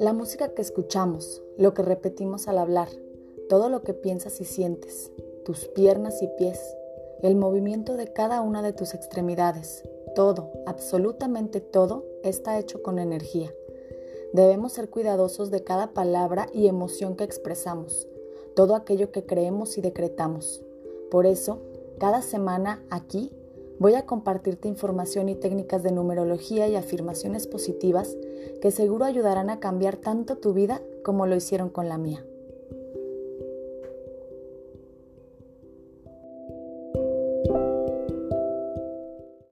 La música que escuchamos, lo que repetimos al hablar, todo lo que piensas y sientes, tus piernas y pies, el movimiento de cada una de tus extremidades, todo, absolutamente todo, está hecho con energía. Debemos ser cuidadosos de cada palabra y emoción que expresamos, todo aquello que creemos y decretamos. Por eso, cada semana aquí voy a compartirte información y técnicas de numerología y afirmaciones positivas que seguro ayudarán a cambiar tanto tu vida como lo hicieron con la mía.